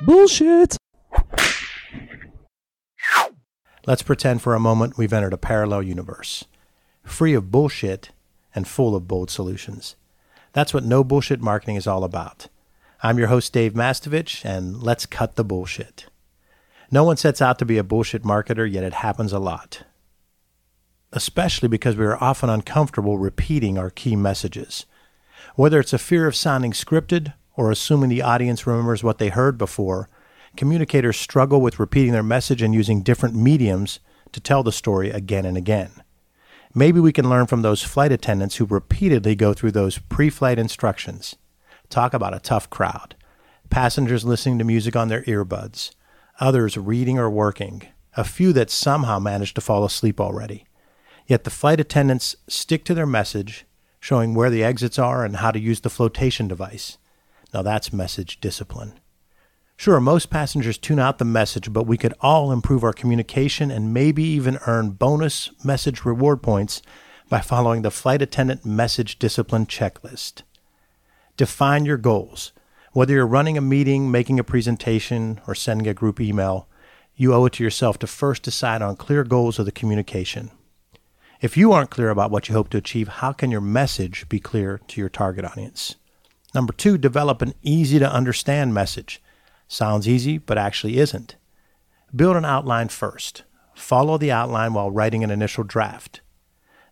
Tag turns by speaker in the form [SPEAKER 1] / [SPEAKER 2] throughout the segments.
[SPEAKER 1] Bullshit!
[SPEAKER 2] Let's pretend for a moment we've entered a parallel universe, free of bullshit and full of bold solutions. That's what no bullshit marketing is all about. I'm your host, Dave Mastovich, and let's cut the bullshit. No one sets out to be a bullshit marketer, yet it happens a lot. Especially because we are often uncomfortable repeating our key messages. Whether it's a fear of sounding scripted or assuming the audience remembers what they heard before, communicators struggle with repeating their message and using different mediums to tell the story again and again. Maybe we can learn from those flight attendants who repeatedly go through those pre flight instructions. Talk about a tough crowd. Passengers listening to music on their earbuds, others reading or working, a few that somehow manage to fall asleep already. Yet the flight attendants stick to their message, showing where the exits are and how to use the flotation device. Now that's message discipline. Sure, most passengers tune out the message, but we could all improve our communication and maybe even earn bonus message reward points by following the flight attendant message discipline checklist. Define your goals. Whether you're running a meeting, making a presentation, or sending a group email, you owe it to yourself to first decide on clear goals of the communication. If you aren't clear about what you hope to achieve, how can your message be clear to your target audience? Number two, develop an easy to understand message. Sounds easy, but actually isn't. Build an outline first. Follow the outline while writing an initial draft.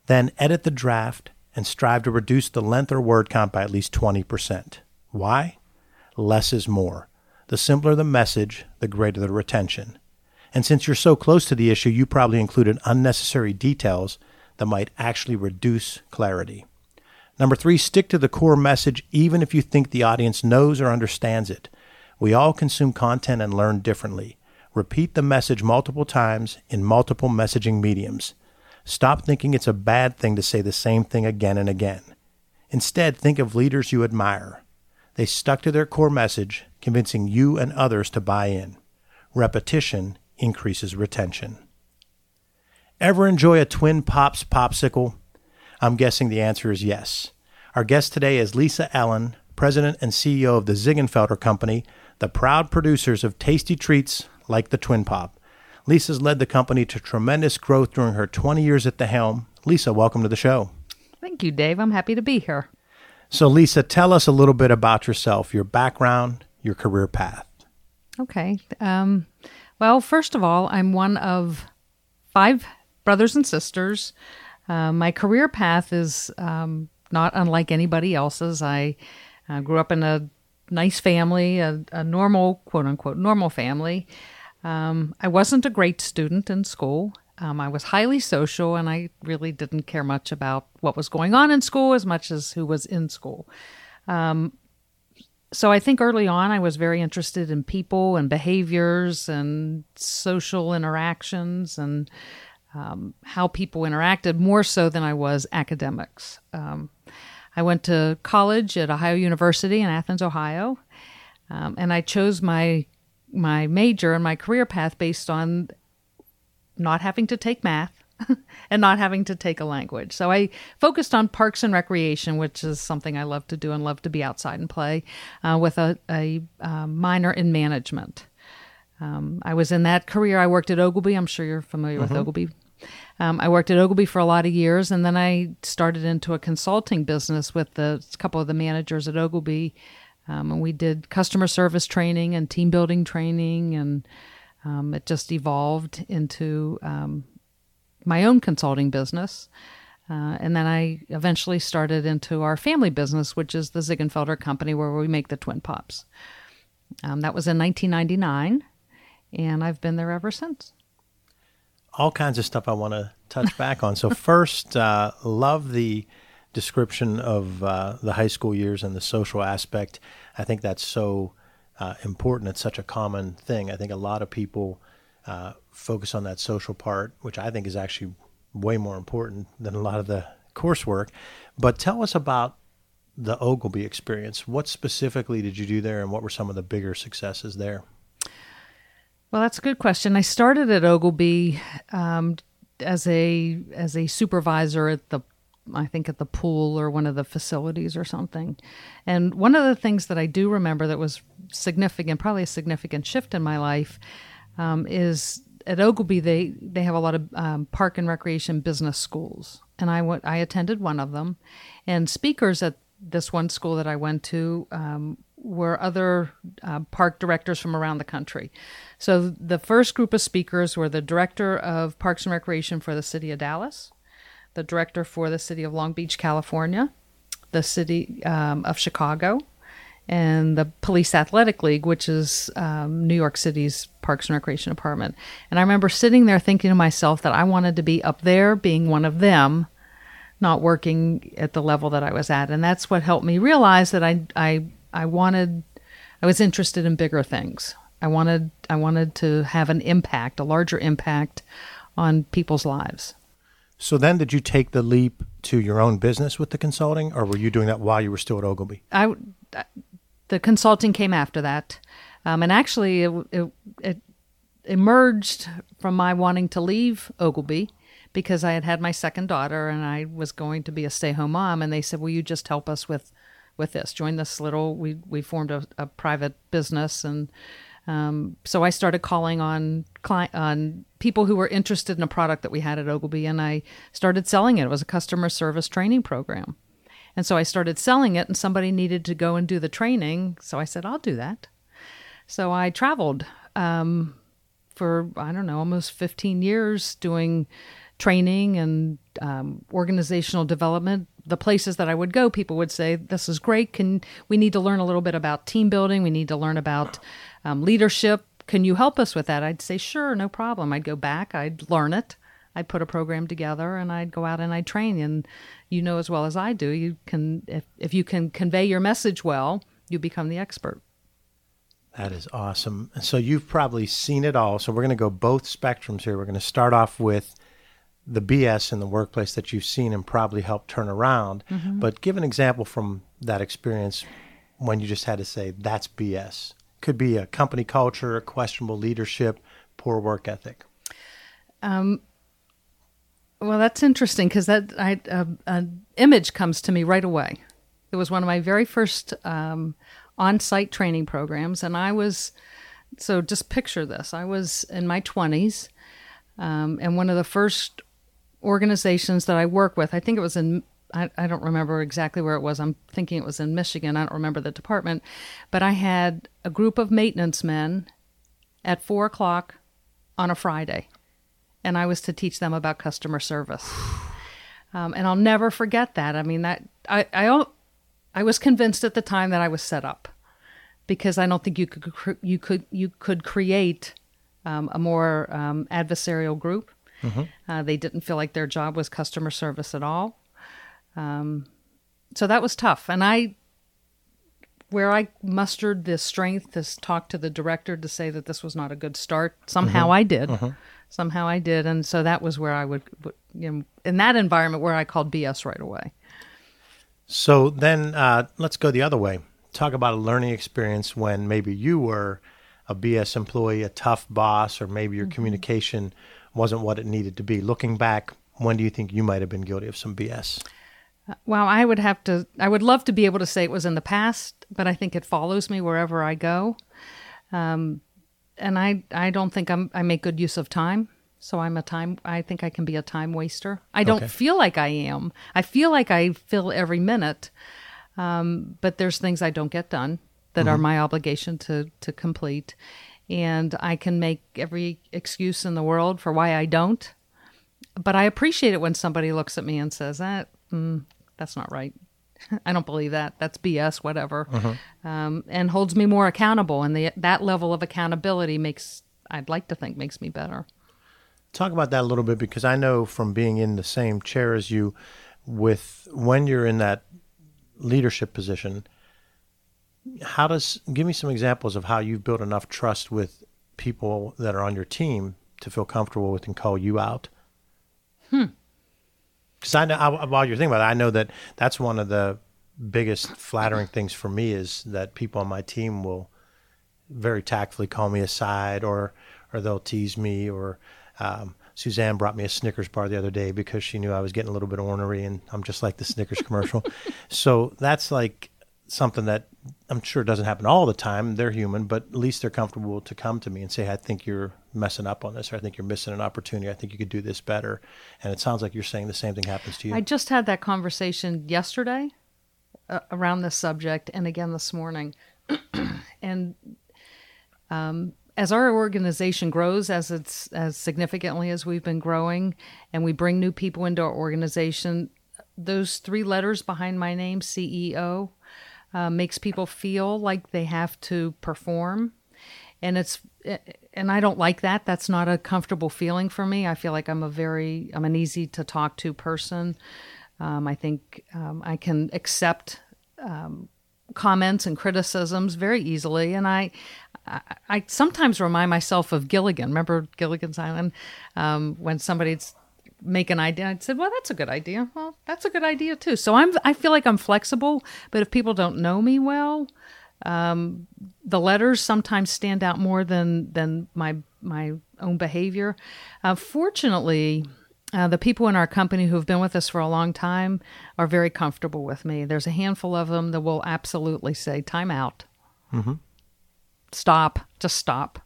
[SPEAKER 2] Then edit the draft and strive to reduce the length or word count by at least 20%. Why? Less is more. The simpler the message, the greater the retention. And since you're so close to the issue, you probably included unnecessary details that might actually reduce clarity. Number three, stick to the core message even if you think the audience knows or understands it. We all consume content and learn differently. Repeat the message multiple times in multiple messaging mediums. Stop thinking it's a bad thing to say the same thing again and again. Instead, think of leaders you admire. They stuck to their core message, convincing you and others to buy in. Repetition increases retention. Ever enjoy a Twin Pops popsicle? I'm guessing the answer is yes. Our guest today is Lisa Allen, President and CEO of the Ziegenfelder Company, the proud producers of tasty treats like the Twin Pop. Lisa's led the company to tremendous growth during her 20 years at the helm. Lisa, welcome to the show.
[SPEAKER 3] Thank you, Dave. I'm happy to be here.
[SPEAKER 2] So, Lisa, tell us a little bit about yourself, your background, your career path.
[SPEAKER 3] Okay. Um, well, first of all, I'm one of five brothers and sisters. Uh, my career path is um, not unlike anybody else's. I uh, grew up in a nice family, a, a normal, quote unquote, normal family. Um, I wasn't a great student in school. Um, I was highly social, and I really didn't care much about what was going on in school as much as who was in school. Um, so I think early on I was very interested in people and behaviors and social interactions and um, how people interacted more so than I was academics. Um, I went to college at Ohio University in Athens, Ohio, um, and I chose my my major and my career path based on not having to take math and not having to take a language. So I focused on parks and recreation, which is something I love to do and love to be outside and play, uh, with a, a uh, minor in management. Um, I was in that career. I worked at Oglebay. I'm sure you're familiar mm-hmm. with Oglebay. Um, I worked at Oglebay for a lot of years, and then I started into a consulting business with the, a couple of the managers at Oglebay. Um, and we did customer service training and team building training, and um, it just evolved into um, my own consulting business. Uh, and then I eventually started into our family business, which is the Ziegenfelder Company, where we make the Twin Pops. Um, that was in 1999, and I've been there ever since
[SPEAKER 2] all kinds of stuff I want to touch back on. So first, uh, love the description of uh, the high school years and the social aspect. I think that's so uh, important. It's such a common thing. I think a lot of people uh, focus on that social part, which I think is actually way more important than a lot of the coursework. But tell us about the Oglebay experience. What specifically did you do there, and what were some of the bigger successes there?
[SPEAKER 3] Well, that's a good question. I started at Oglebay um, as a as a supervisor at the I think at the pool or one of the facilities or something. And one of the things that I do remember that was significant, probably a significant shift in my life, um, is at Oglebay they they have a lot of um, park and recreation business schools, and I went I attended one of them, and speakers at this one school that I went to um, were other uh, park directors from around the country. So the first group of speakers were the director of Parks and Recreation for the city of Dallas, the director for the city of Long Beach, California, the city um, of Chicago, and the Police Athletic League, which is um, New York City's Parks and Recreation Department. And I remember sitting there thinking to myself that I wanted to be up there, being one of them, not working at the level that I was at. And that's what helped me realize that I, I, I wanted, I was interested in bigger things. I wanted, I wanted to have an impact, a larger impact on people's lives.
[SPEAKER 2] So then, did you take the leap to your own business with the consulting, or were you doing that while you were still at Oglebay?
[SPEAKER 3] I, the consulting came after that, um, and actually, it, it, it emerged from my wanting to leave Oglebay because I had had my second daughter and I was going to be a stay-home mom, and they said, "Will you just help us with with this? Join this little." We we formed a, a private business and. Um, so I started calling on on people who were interested in a product that we had at Oglebay, and I started selling it. It was a customer service training program, and so I started selling it, and somebody needed to go and do the training. So I said, I'll do that. So I traveled um, for, I don't know, almost 15 years doing training and um, organizational development. The places that I would go, people would say, "This is great. Can we need to learn a little bit about team building? We need to learn about um, leadership. Can you help us with that?" I'd say, "Sure, no problem." I'd go back, I'd learn it, I'd put a program together, and I'd go out and I'd train. And you know as well as I do, you can if if you can convey your message well, you become the expert.
[SPEAKER 2] That is awesome. So you've probably seen it all. So we're going to go both spectrums here. We're going to start off with the BS in the workplace that you've seen and probably helped turn around. Mm-hmm. But give an example from that experience when you just had to say that's BS. Could be a company culture, questionable leadership, poor work ethic. Um,
[SPEAKER 3] well, that's interesting because that I, uh, an image comes to me right away. It was one of my very first um, on-site training programs, and I was so just picture this: I was in my twenties, um, and one of the first organizations that I work with. I think it was in I, I, don't remember exactly where it was. I'm thinking it was in Michigan. I don't remember the department. But I had a group of maintenance men at four o'clock on a Friday, and I was to teach them about customer service. Um, and I'll never forget that. I mean, that I, I, I was convinced at the time that I was set up because I don't think you could you could you could create um, a more um, adversarial group Mm-hmm. Uh, they didn't feel like their job was customer service at all. Um, so that was tough. And I, where I mustered the strength to talk to the director to say that this was not a good start, somehow mm-hmm. I did. Mm-hmm. Somehow I did. And so that was where I would, you know, in that environment where I called BS right away.
[SPEAKER 2] So then uh, let's go the other way. Talk about a learning experience when maybe you were a BS employee, a tough boss, or maybe your mm-hmm. communication wasn't what it needed to be. Looking back, when do you think you might have been guilty of some BS?
[SPEAKER 3] Well, I would have to, I would love to be able to say it was in the past, but I think it follows me wherever I go. Um, and I, I don't think I'm, I make good use of time. So I'm a time, I think I can be a time waster. I don't okay. feel like I am. I feel like I fill every minute. Um, but there's things I don't get done that mm-hmm. are my obligation to, to complete and I can make every excuse in the world for why I don't. But I appreciate it when somebody looks at me and says, "That eh, mm, that's not right. I don't believe that. That's BS. Whatever," uh-huh. um, and holds me more accountable. And the, that level of accountability makes I'd like to think makes me better.
[SPEAKER 2] Talk about that a little bit because I know from being in the same chair as you, with when you're in that leadership position, how does give me some examples of how you've built enough trust with people that are on your team to feel comfortable with and call you out? Hmm. Because I know I, while you're thinking about it, I know that that's one of the biggest flattering things for me is that people on my team will very tactfully call me aside or or they'll tease me or um, Suzanne brought me a Snickers bar the other day because she knew I was getting a little bit ornery, and I'm just like the Snickers commercial. so that's like something that I'm sure doesn't happen all the time. They're human, but at least they're comfortable to come to me and say, "I think you're messing up on this, or I think you're missing an opportunity. I think you could do this better." And it sounds like you're saying the same thing happens to you.
[SPEAKER 3] I just had that conversation yesterday uh, around this subject, and again this morning. and um, as our organization grows, as it's as significantly as we've been growing, and we bring new people into our organization, those three letters behind my name, CEO, uh, makes people feel like they have to perform, and it's and I don't like that. That's not a comfortable feeling for me. I feel like I'm a very I'm an easy to talk to person. Um, I think um, I can accept um, comments and criticisms very easily, and I, I, I sometimes remind myself of Gilligan. Remember Gilligan's Island um, when somebody's make an idea. I said, "Well, that's a good idea. Well, that's a good idea too." So I'm I feel like I'm flexible, but if people don't know me well, um, the letters sometimes stand out more than than my my own behavior. Uh, fortunately. Uh, the people in our company who have been with us for a long time are very comfortable with me. There's a handful of them that will absolutely say, "Time out,
[SPEAKER 2] mm-hmm.
[SPEAKER 3] stop, just stop."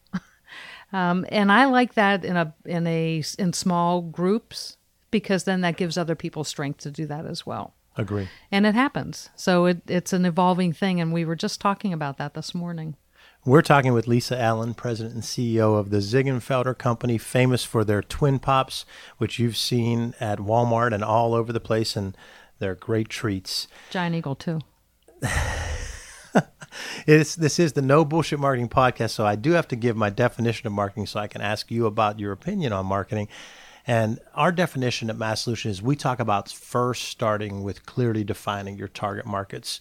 [SPEAKER 3] Um, and I like that in a in a in small groups because then that gives other people strength to do that as well.
[SPEAKER 2] Agree.
[SPEAKER 3] And it happens. So it, it's an evolving thing, and we were just talking about that this morning.
[SPEAKER 2] We're talking with Lisa Allen, President and CEO of the Ziegenfelder Company, famous for their twin pops, which you've seen at Walmart and all over the place, and they're great treats.
[SPEAKER 3] Giant Eagle, too.
[SPEAKER 2] it's, this is the No Bullshit Marketing Podcast, so I do have to give my definition of marketing so I can ask you about your opinion on marketing. And our definition at Mass Solution is we talk about first starting with clearly defining your target markets,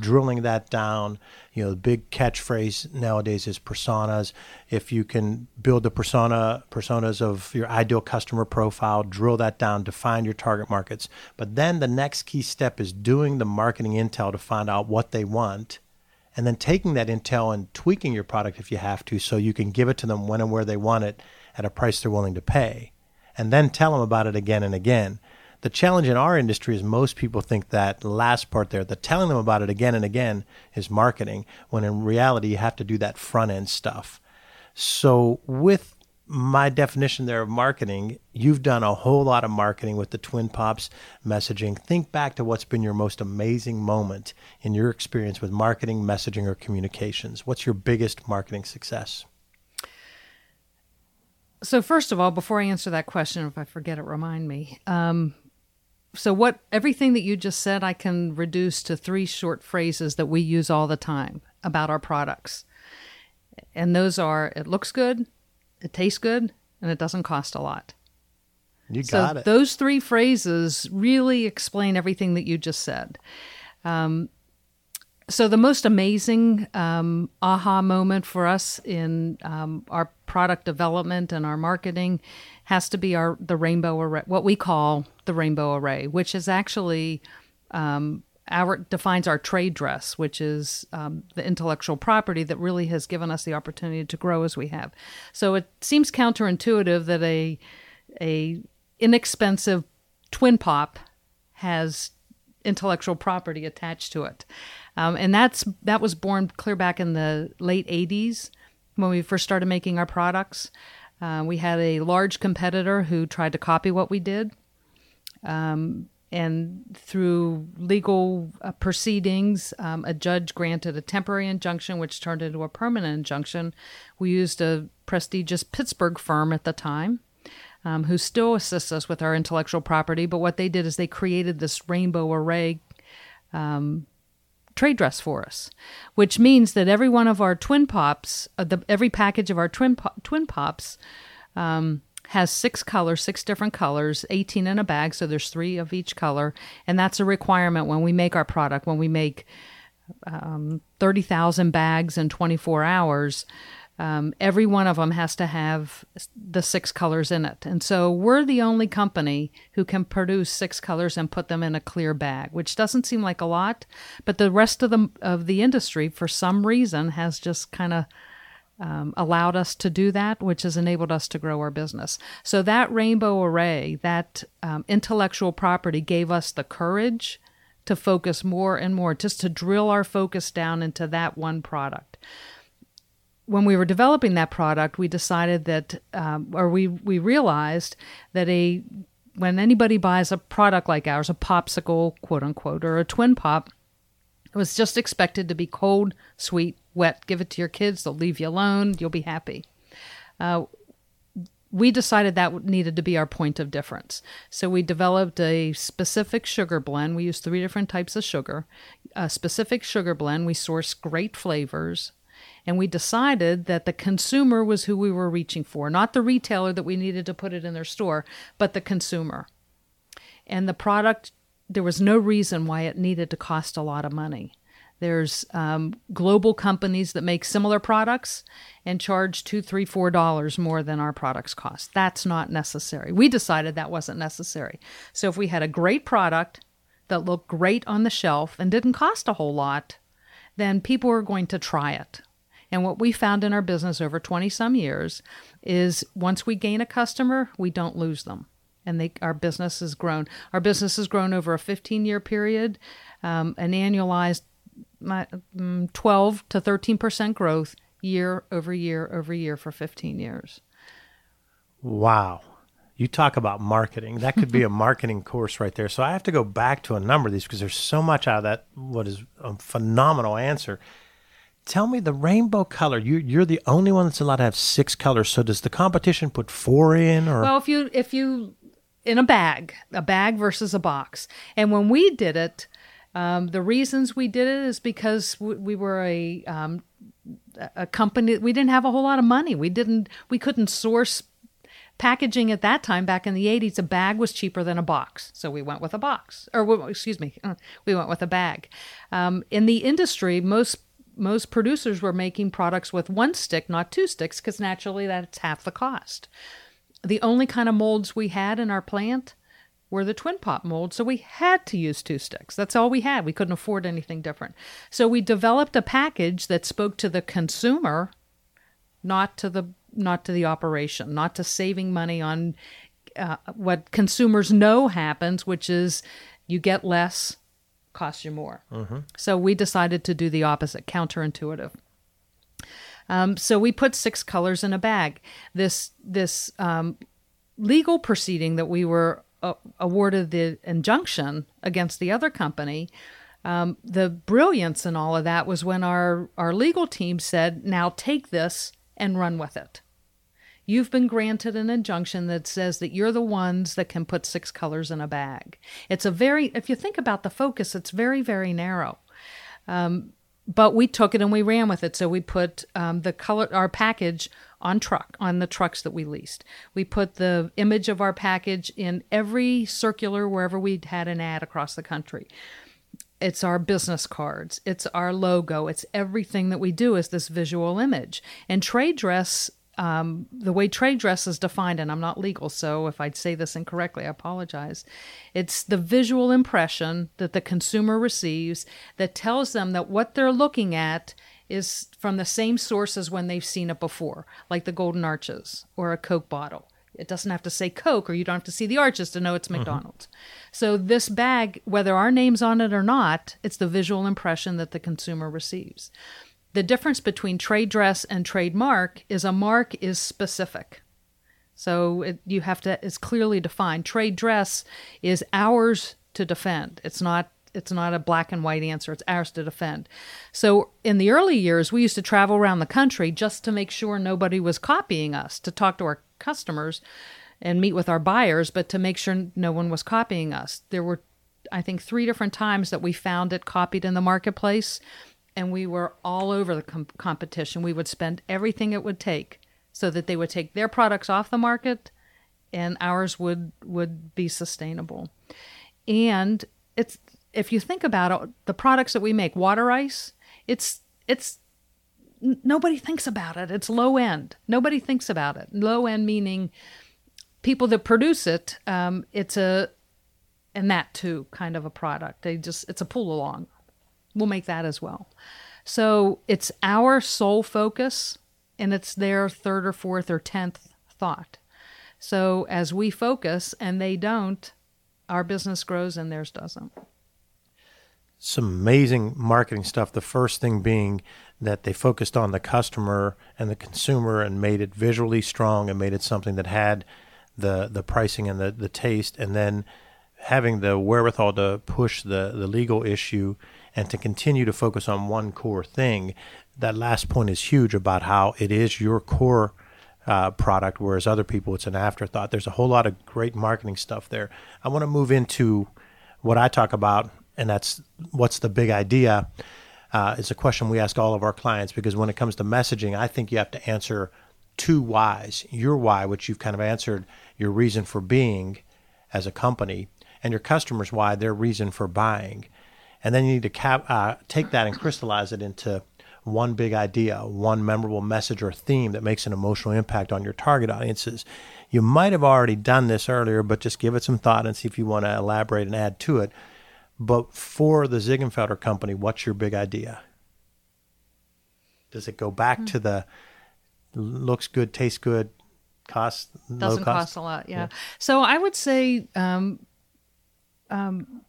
[SPEAKER 2] drilling that down. You know, the big catchphrase nowadays is personas. If you can build the persona personas of your ideal customer profile, drill that down, define your target markets. But then the next key step is doing the marketing intel to find out what they want and then taking that intel and tweaking your product if you have to so you can give it to them when and where they want it at a price they're willing to pay and then tell them about it again and again. The challenge in our industry is most people think that last part there, the telling them about it again and again, is marketing, when in reality, you have to do that front end stuff. So, with my definition there of marketing, you've done a whole lot of marketing with the Twin Pops messaging. Think back to what's been your most amazing moment in your experience with marketing, messaging, or communications. What's your biggest marketing success?
[SPEAKER 3] So first of all, before I answer that question, if I forget it, remind me. Um, so what everything that you just said, I can reduce to three short phrases that we use all the time about our products, and those are: it looks good, it tastes good, and it doesn't cost a lot.
[SPEAKER 2] You got
[SPEAKER 3] so
[SPEAKER 2] it.
[SPEAKER 3] Those three phrases really explain everything that you just said. Um, so the most amazing um, aha moment for us in um, our product development and our marketing has to be our the rainbow array, what we call the rainbow array, which is actually um, our defines our trade dress, which is um, the intellectual property that really has given us the opportunity to grow as we have. So it seems counterintuitive that a a inexpensive twin pop has intellectual property attached to it. Um, and that's that was born clear back in the late 80s when we first started making our products. Uh, we had a large competitor who tried to copy what we did. Um, and through legal uh, proceedings, um, a judge granted a temporary injunction, which turned into a permanent injunction. We used a prestigious Pittsburgh firm at the time. Um, who still assists us with our intellectual property. But what they did is they created this rainbow array um, trade dress for us, which means that every one of our twin pops, uh, the, every package of our twin twin pops, um, has six colors, six different colors, 18 in a bag, so there's three of each color, and that's a requirement when we make our product. When we make um, 30,000 bags in 24 hours, um, every one of them has to have the six colors in it. And so we're the only company who can produce six colors and put them in a clear bag, which doesn't seem like a lot, but the rest of the of the industry for some reason has just kind of um, allowed us to do that, which has enabled us to grow our business. So that rainbow array, that um, intellectual property, gave us the courage to focus more and more, just to drill our focus down into that one product. When we were developing that product, we decided that, um, or we we realized that a when anybody buys a product like ours, a popsicle, quote unquote, or a twin pop, it was just expected to be cold, sweet, wet. Give it to your kids; they'll leave you alone. You'll be happy. Uh, we decided that needed to be our point of difference. So we developed a specific sugar blend. We used three different types of sugar. A specific sugar blend. We source great flavors. And we decided that the consumer was who we were reaching for, not the retailer that we needed to put it in their store, but the consumer. And the product, there was no reason why it needed to cost a lot of money. There's um, global companies that make similar products and charge two, three, four dollars more than our products cost. That's not necessary. We decided that wasn't necessary. So if we had a great product that looked great on the shelf and didn't cost a whole lot, then people were going to try it. And what we found in our business over 20 some years is once we gain a customer, we don't lose them. And they, our business has grown. Our business has grown over a 15 year period, um, an annualized my, um, 12 to 13% growth year over year over year for 15 years.
[SPEAKER 2] Wow. You talk about marketing. That could be a marketing course right there. So I have to go back to a number of these because there's so much out of that, what is a phenomenal answer. Tell me the rainbow color. You, you're the only one that's allowed to have six colors. So does the competition put four in, or
[SPEAKER 3] Well, if you if you in a bag, a bag versus a box, and when we did it, um, the reasons we did it is because we, we were a um, a company. We didn't have a whole lot of money. We didn't. We couldn't source packaging at that time. Back in the '80s, a bag was cheaper than a box, so we went with a box. Or excuse me, we went with a bag. Um, in the industry, most most producers were making products with one stick, not two sticks, because naturally that's half the cost. The only kind of molds we had in our plant were the twin pop molds, so we had to use two sticks. That's all we had. We couldn't afford anything different. So we developed a package that spoke to the consumer, not to the not to the operation, not to saving money on uh, what consumers know happens, which is you get less, costs you more. So we decided to do the opposite, counterintuitive. Um, so we put six colors in a bag. This this um, legal proceeding that we were uh, awarded the injunction against the other company. Um, the brilliance in all of that was when our our legal team said, "Now take this and run with it." You've been granted an injunction that says that you're the ones that can put six colors in a bag. It's a very, if you think about the focus, it's very, very narrow. Um, but we took it and we ran with it. So we put um, the color, our package on truck, on the trucks that we leased. We put the image of our package in every circular wherever we had an ad across the country. It's our business cards. It's our logo. It's everything that we do is this visual image. And trade dress um, the way trade dress is defined, and I'm not legal, so if I'd say this incorrectly, I apologize. It's the visual impression that the consumer receives that tells them that what they're looking at is from the same source as when they've seen it before, like the Golden Arches or a Coke bottle. It doesn't have to say Coke, or you don't have to see the arches to know it's McDonald's. So, this bag, whether our name's on it or not, it's the visual impression that the consumer receives. The difference between trade dress and trademark is a mark is specific. So it, you have to it's clearly defined. Trade dress is ours to defend. It's not it's not a black and white answer. It's ours to defend. So in the early years, we used to travel around the country just to make sure nobody was copying us, to talk to our customers and meet with our buyers, but to make sure no one was copying us. There were I think three different times that we found it copied in the marketplace and we were all over the com- competition. We would spend everything it would take so that they would take their products off the market and ours would would be sustainable. And it's if you think about it, the products that we make, water ice, it's it's nobody thinks about it. It's low end. Nobody thinks about it. Low end meaning people that produce it. Um, it's a and that too kind of a product. They just it's a pull along. We'll make that as well. So it's our sole focus and it's their third or fourth or tenth thought. So as we focus and they don't, our business grows and theirs doesn't.
[SPEAKER 2] Some amazing marketing stuff. The first thing being that they focused on the customer and the consumer and made it visually strong and made it something that had the the pricing and the, the taste and then having the wherewithal to push the, the legal issue and to continue to focus on one core thing. That last point is huge about how it is your core uh, product, whereas other people it's an afterthought. There's a whole lot of great marketing stuff there. I want to move into what I talk about, and that's what's the big idea. Uh, it's a question we ask all of our clients because when it comes to messaging, I think you have to answer two whys. Your why, which you've kind of answered, your reason for being as a company, and your customers why, their reason for buying. And then you need to cap, uh, take that and crystallize it into one big idea, one memorable message or theme that makes an emotional impact on your target audiences. You might have already done this earlier, but just give it some thought and see if you want to elaborate and add to it. But for the Ziegenfelder company, what's your big idea? Does it go back mm-hmm. to the looks good, tastes good, costs
[SPEAKER 3] doesn't
[SPEAKER 2] cost?
[SPEAKER 3] cost? a lot? Yeah. yeah. So I would say, um, um,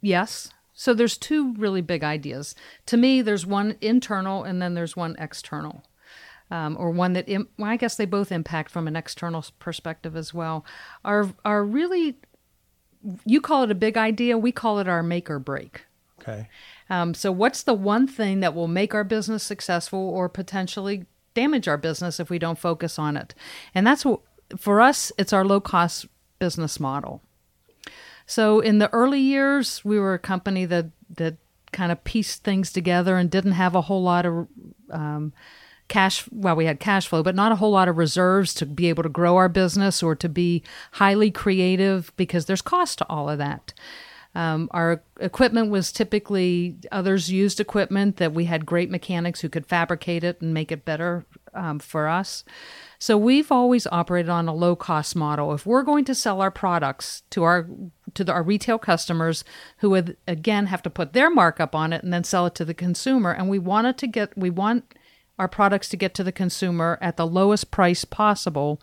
[SPEAKER 3] yes. So there's two really big ideas. To me, there's one internal and then there's one external. Um, or one that Im- well, I guess they both impact from an external perspective as well. Are are really you call it a big idea. We call it our make or break.
[SPEAKER 2] Okay.
[SPEAKER 3] Um, so, what's the one thing that will make our business successful or potentially damage our business if we don't focus on it? And that's what, for us, it's our low cost business model. So, in the early years, we were a company that, that kind of pieced things together and didn't have a whole lot of um, cash well we had cash flow but not a whole lot of reserves to be able to grow our business or to be highly creative because there's cost to all of that. Um, our equipment was typically others used equipment that we had great mechanics who could fabricate it and make it better um, for us. So we've always operated on a low cost model. If we're going to sell our products to our to the, our retail customers who would again have to put their markup on it and then sell it to the consumer and we wanted to get we want our products to get to the consumer at the lowest price possible,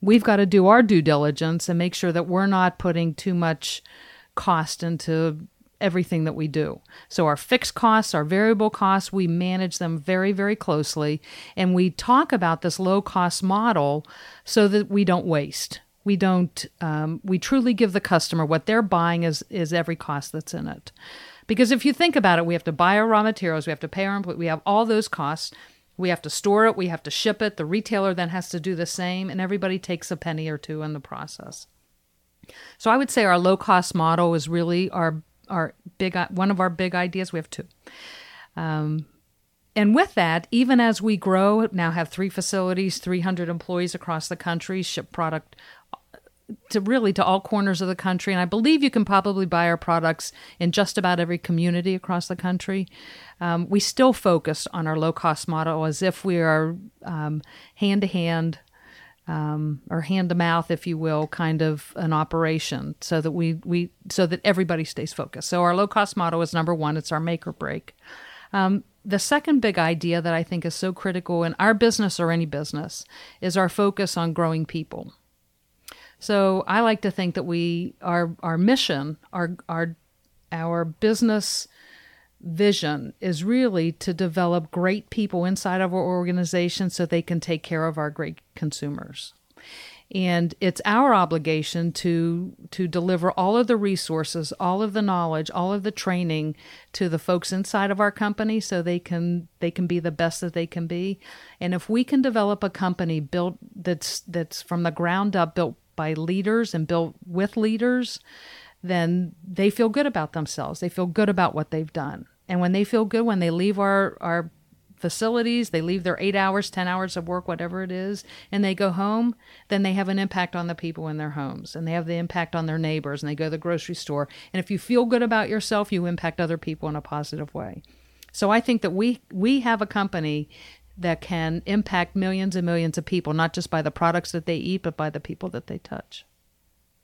[SPEAKER 3] we've got to do our due diligence and make sure that we're not putting too much cost into everything that we do. So, our fixed costs, our variable costs, we manage them very, very closely. And we talk about this low cost model so that we don't waste. We don't, um, we truly give the customer what they're buying is, is every cost that's in it. Because if you think about it, we have to buy our raw materials, we have to pay our employees, we have all those costs. We have to store it, we have to ship it. The retailer then has to do the same, and everybody takes a penny or two in the process. So I would say our low cost model is really our our big one of our big ideas. We have two. Um, and with that, even as we grow, now have three facilities, 300 employees across the country, ship product to really to all corners of the country. And I believe you can probably buy our products in just about every community across the country. Um, we still focus on our low cost model as if we are hand to hand or hand to mouth, if you will, kind of an operation, so that we we so that everybody stays focused. So our low cost model is number one. It's our make or break. Um, the second big idea that I think is so critical in our business or any business is our focus on growing people. So I like to think that we our our mission, our our our business vision is really to develop great people inside of our organization so they can take care of our great consumers. And it's our obligation to to deliver all of the resources, all of the knowledge, all of the training to the folks inside of our company so they can they can be the best that they can be. And if we can develop a company built that's that's from the ground up built by leaders and built with leaders, then they feel good about themselves. They feel good about what they've done. And when they feel good, when they leave our, our facilities, they leave their eight hours, 10 hours of work, whatever it is, and they go home, then they have an impact on the people in their homes and they have the impact on their neighbors and they go to the grocery store. And if you feel good about yourself, you impact other people in a positive way. So I think that we we have a company that can impact millions and millions of people, not just by the products that they eat, but by the people that they touch.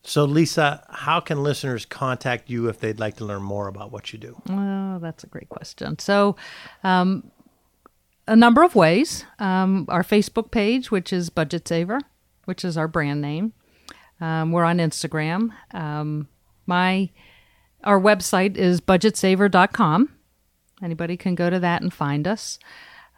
[SPEAKER 2] So, Lisa, how can listeners contact you if they'd like to learn more about what you do?
[SPEAKER 3] Well, that's a great question. So, um, a number of ways. Um, our Facebook page, which is Budget Saver, which is our brand name. Um, we're on Instagram. Um, my our website is budgetsaver.com. Anybody can go to that and find us.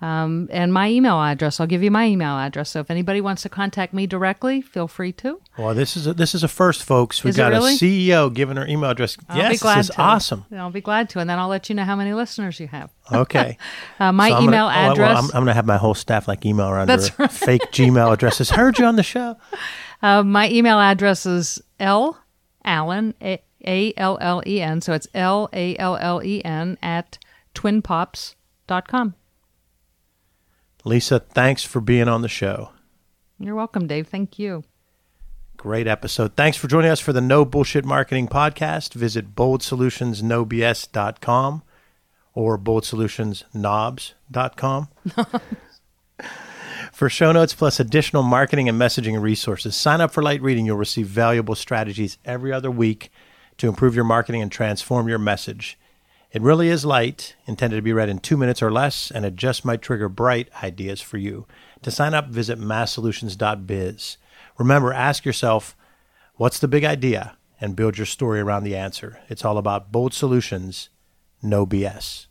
[SPEAKER 3] Um, and my email address. I'll give you my email address. So if anybody wants to contact me directly, feel free to.
[SPEAKER 2] Well, this is a, this is a first, folks. We've
[SPEAKER 3] Is
[SPEAKER 2] got
[SPEAKER 3] really?
[SPEAKER 2] a CEO giving her email address.
[SPEAKER 3] I'll
[SPEAKER 2] yes,
[SPEAKER 3] be glad
[SPEAKER 2] this is
[SPEAKER 3] to.
[SPEAKER 2] awesome.
[SPEAKER 3] I'll be glad to, and then I'll let you know how many listeners you have.
[SPEAKER 2] Okay.
[SPEAKER 3] Uh, my
[SPEAKER 2] So
[SPEAKER 3] email
[SPEAKER 2] gonna, oh, well,
[SPEAKER 3] address.
[SPEAKER 2] I'm, I'm going to have my whole staff like email around
[SPEAKER 3] That's
[SPEAKER 2] her fake Gmail addresses. Heard you on the show.
[SPEAKER 3] Uh, my email address is L Allen A L L E N. So it's L A L L E N at twinpops.com.
[SPEAKER 2] Lisa, thanks for being on the show.
[SPEAKER 3] You're welcome, Dave. Thank you.
[SPEAKER 2] Great episode. Thanks for joining us for the No Bullshit Marketing Podcast. Visit boldsolutionsnobs.com or boldsolutionsnobs.com. for show notes plus additional marketing and messaging resources, sign up for Light Reading. You'll receive valuable strategies every other week to improve your marketing and transform your message. It really is light, intended to be read in two minutes or less, and it just might trigger bright ideas for you. To sign up, visit masssolutions.biz. Remember, ask yourself, what's the big idea? And build your story around the answer. It's all about bold solutions, no BS.